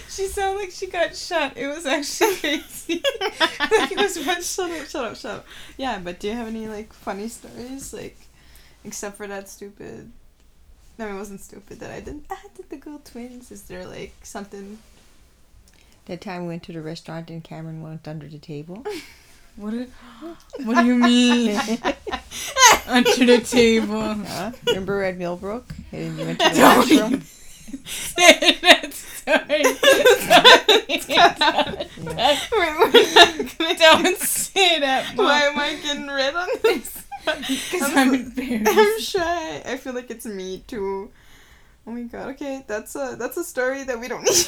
She sounded like she got shot. It was actually crazy. like it was one shut up, shut up, shut up. Yeah, but do you have any like funny stories? Like, except for that stupid. No, it wasn't stupid that I didn't. I did the girl twins. Is there like something? That time we went to the restaurant and Cameron went under the table. What? Did, what do you mean? [laughs] Under the table. Huh? Remember Red Millbrook? And you went to the [laughs] Don't washroom? Say. Wait, [laughs] Don't say that, Why am I getting red on this? Because I'm I'm embarrassed. I'm shy. I feel like it's me too. Oh my god. Okay, that's a that's a story that we don't need.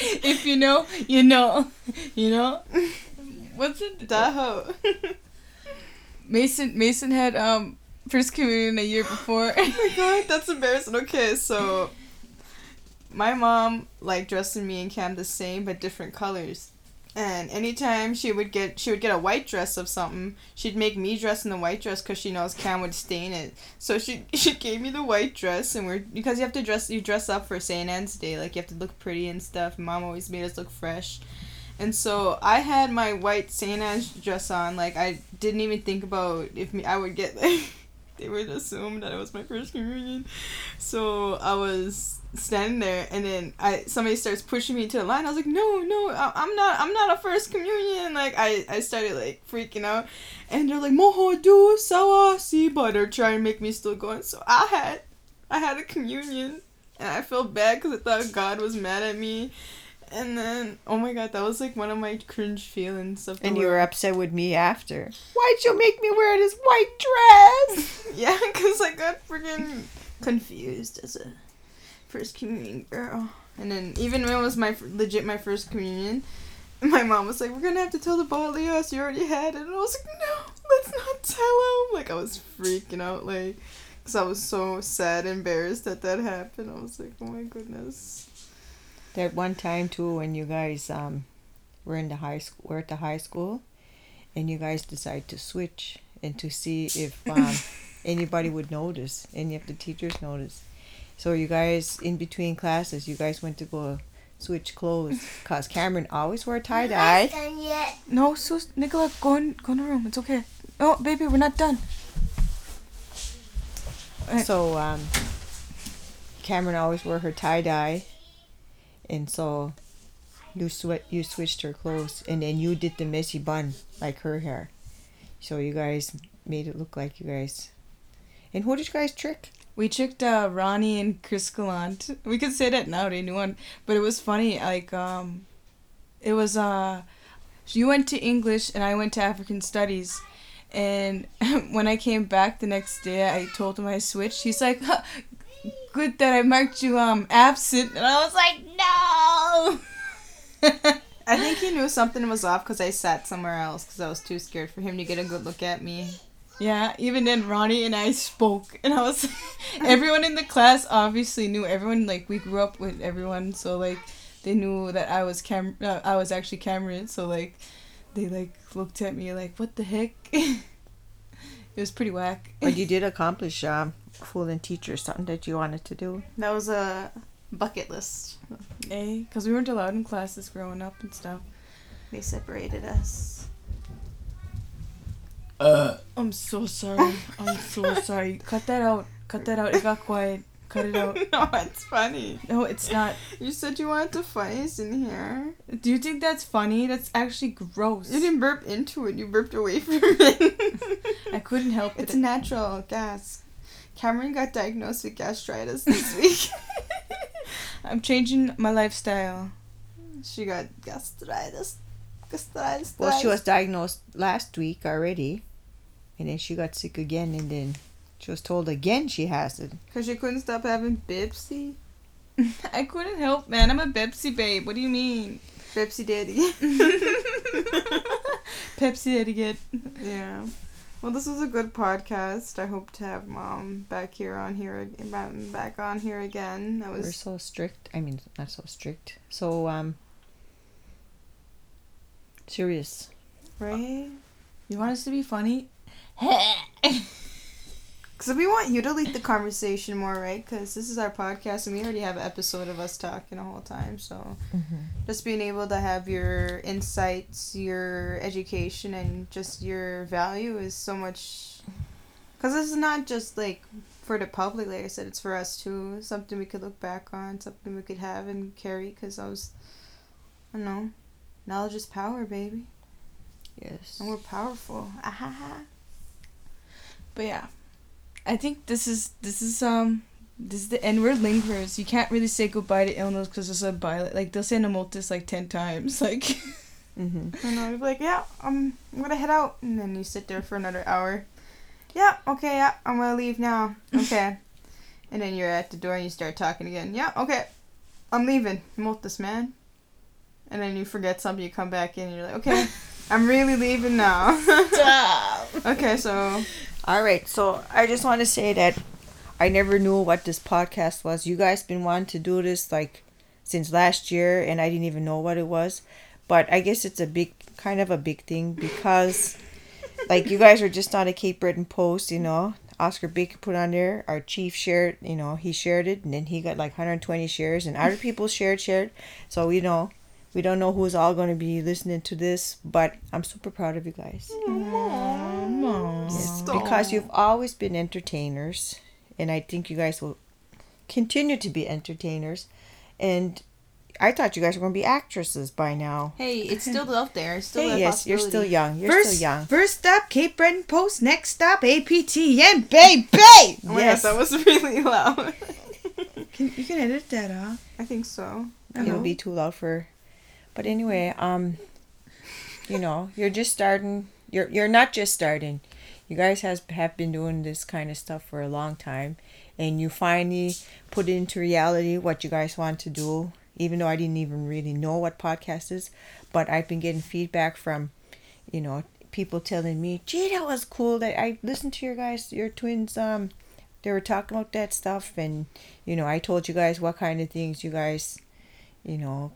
[laughs] if you know, you know. You know? What's it? Daho. [laughs] Mason Mason had um first communion a year before. [laughs] oh my god, that's embarrassing. Okay, so my mom like dressing me and Cam the same but different colors. And anytime she would get she would get a white dress of something, she'd make me dress in the white dress because she knows Cam would stain it. So she [laughs] she gave me the white dress, and we're because you have to dress you dress up for St. Anne's Day, like you have to look pretty and stuff. Mom always made us look fresh, and so I had my white St. Anne's dress on. Like I didn't even think about if me I would get like [laughs] they would assume that it was my first communion. So I was standing there and then I somebody starts pushing me to the line. I was like, no, no, I, I'm not, I'm not a first communion. Like I, I started like freaking out, and they're like, moho do sawasi, but they're trying to make me still going. So I had, I had a communion, and I felt bad because I thought God was mad at me. And then, oh my god, that was like one of my cringe feelings of And you were upset with me after. Why'd you make me wear this white dress? [laughs] Yeah, because I got freaking confused as a first communion girl. And then even when it was my legit my first communion, [laughs] my mom was like, "We're gonna have to tell the Leos you already had it," and I was like, "No, let's not tell him." Like I was freaking out, like, cause I was so sad, embarrassed that that happened. I was like, "Oh my goodness." That one time too, when you guys um, were in the high school, were at the high school, and you guys decided to switch and to see if [laughs] um, anybody would notice, any of the teachers notice. So you guys, in between classes, you guys went to go switch clothes, [laughs] cause Cameron always wore tie dye. done yet. No, Sus, Nicola, go in, go in the room. It's okay. Oh, baby, we're not done. Alright. So um, Cameron always wore her tie dye, and so you sweat you switched her clothes, and then you did the messy bun like her hair. So you guys made it look like you guys. And who did you guys trick? We tricked uh, Ronnie and Chris Gallant. We could say that now, they knew one. But it was funny, like, um, it was, uh, you went to English and I went to African Studies. And [laughs] when I came back the next day, I told him I switched. He's like, huh, good that I marked you, um, absent. And I was like, no! [laughs] I think he knew something was off because I sat somewhere else because I was too scared for him to get a good look at me. Yeah, even then Ronnie and I spoke and I was [laughs] [laughs] everyone in the class obviously knew everyone like we grew up with everyone so like they knew that I was Cam uh, I was actually Cameron so like they like looked at me like what the heck [laughs] It was pretty whack. But you did accomplish um, fooling teachers, something that you wanted to do. That was a bucket list. Eh? Cuz we weren't allowed in classes growing up and stuff. They separated us. I'm so sorry. I'm so sorry. Cut that out. Cut that out. It got quiet. Cut it out. [laughs] no, it's funny. No, it's not. You said you wanted the funniest in here. Do you think that's funny? That's actually gross. You didn't burp into it. You burped away from it. [laughs] I couldn't help It's it. It's natural gas. Cameron got diagnosed with gastritis this [laughs] week. I'm changing my lifestyle. she got gastritis. Gastritis. Well, she was diagnosed last week already, and then she got sick again, and then she was told again she has it. Because she couldn't stop having Bipsy. [laughs] I couldn't help, man. I'm a Pepsi babe. What do you mean? Bipsy Daddy. [laughs] Pepsi etiquette. yeah. Well, this was a good podcast. I hope to have mom back here on here ag- back on here again. That was We're was so strict. I mean, not so strict. So um, serious. right. You want us to be funny? [laughs] Because we want you to lead the conversation more, right? Because this is our podcast, and we already have an episode of us talking the whole time. So just being able to have your insights, your education, and just your value is so much. Because this is not just like for the public, like I said, it's for us too. Something we could look back on, something we could have and carry. Because I was, I don't know, knowledge is power, baby, Yes. and we're powerful. Ah, But yeah, I think this is this is um this is the end. We're lingerers. You can't really say goodbye to illness because it's a bye. Like they'll say nemotis like ten times. [laughs] Like Mm-hmm. And I'll be like, yeah, I'm, I'm gonna head out. And then you sit there for another hour. Yeah, okay, yeah, I'm gonna leave now. [laughs] Okay. and then you're at the door and you start talking again. Yeah, okay, I'm leaving. Mote man. And then you forget something, you come back in and you're like, okay, [laughs] I'm really leaving now. okay, so All right. So I just want to say that I never knew what this podcast was. You guys been wanting to do this like since last year, and I didn't even know what it was. but I guess it's a big kind of a big thing because like you guys are just on a Cape Breton post, you know. Oscar Baker put on there. Our chief shared, you know, he shared it, and then he got like 120 shares, and other people shared, shared. So we know, we don't know who's all going to be listening to this, but I'm super proud of you guys. Yes, because you've always been entertainers, and I think you guys will continue to be entertainers. And I thought you guys were going to be actresses by now. Hey, it's still [laughs] out there. It's still a Hey, yes, you're still young. You're first, still young. first stop, Cape Breton Post. Next stop, APTN, baby. [laughs] Oh my Yes. god, that was really loud. Can, you can edit that off. I think so. It'll be too loud for. But anyway, um, you know, you're just starting. You're you're not just starting. You guys has have been doing this kind of stuff for a long time, and you finally put into reality what you guys want to do. Even though I didn't even really know what podcast is, but I've been getting feedback from, you know, people telling me, "Gee, that was cool. That I listened to your guys, your twins. Um, they were talking about that stuff, and you know, I told you guys what kind of things you guys, you know,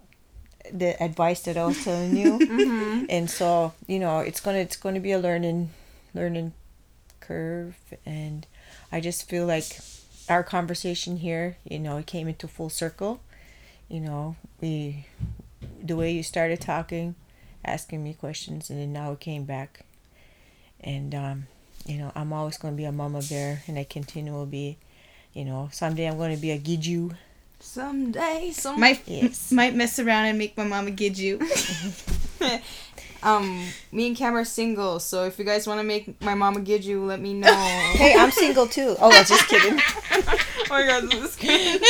the advice that I was telling you, [laughs] Mm-hmm. and so you know, it's gonna it's gonna be a learning, learning curve, and I just feel like our conversation here, you know, it came into full circle. You know, we, the way you started talking, asking me questions, and then now it came back, and um, you know, I'm always gonna be a mama bear, and I continue to be. You know, someday I'm gonna be a kiju'. Someday, some Might Yes. [laughs] might mess around and make my mama get you. [laughs] um, me and Cam are single, so if you guys want to make my mama get you, let me know. [laughs] Hey, I'm single too. Oh, I was just kidding. oh my god, this is good.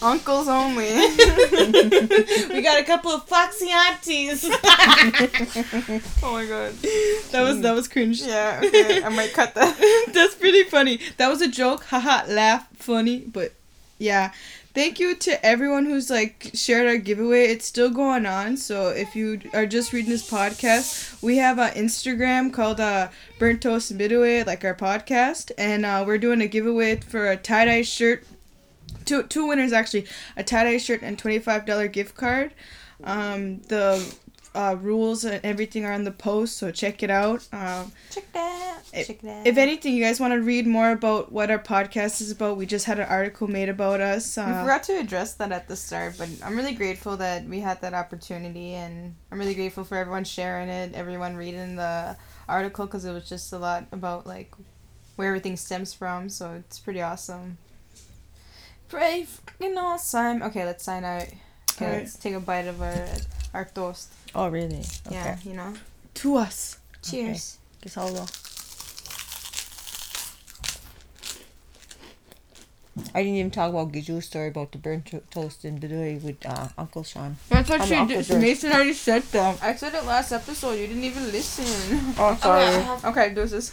Uncles only. we got a couple of foxy aunties. oh my god. that was that was cringe. Yeah, okay, I might cut that. That's pretty funny. That was a joke. Haha, laugh, funny, but yeah. Thank you to everyone who's like shared our giveaway. It's still going on. So if you are just reading this podcast, we have an Instagram called uh, Burnt Toast Midway, like our podcast, and uh, we're doing a giveaway for a tie dye shirt. Two two winners actually, a tie dye shirt and twenty five dollar gift card. Um, the uh, rules and everything are on the post, so check it out. Um, Check that. If- Check that. if anything, you guys want to read more about what our podcast is about, we just had an article made about us. we Uh, forgot to address that at the start, but I'm really grateful that we had that opportunity, and I'm really grateful for everyone sharing it, everyone reading the article, because it was just a lot about like where everything stems from. So it's pretty awesome. Pretty fucking awesome. Okay, let's sign out. Okay, Alright. let's take a bite of our our toast. Oh, really? Okay. Yeah, you know. to us. Cheers. Guess I'll. I didn't even talk about Kiju's story about the burnt to- toast in Bidui with uh, Uncle Sean. That's I'm actually Uncle George. Mason already said that. I said it last episode. You didn't even listen. Oh, sorry. Okay, do this.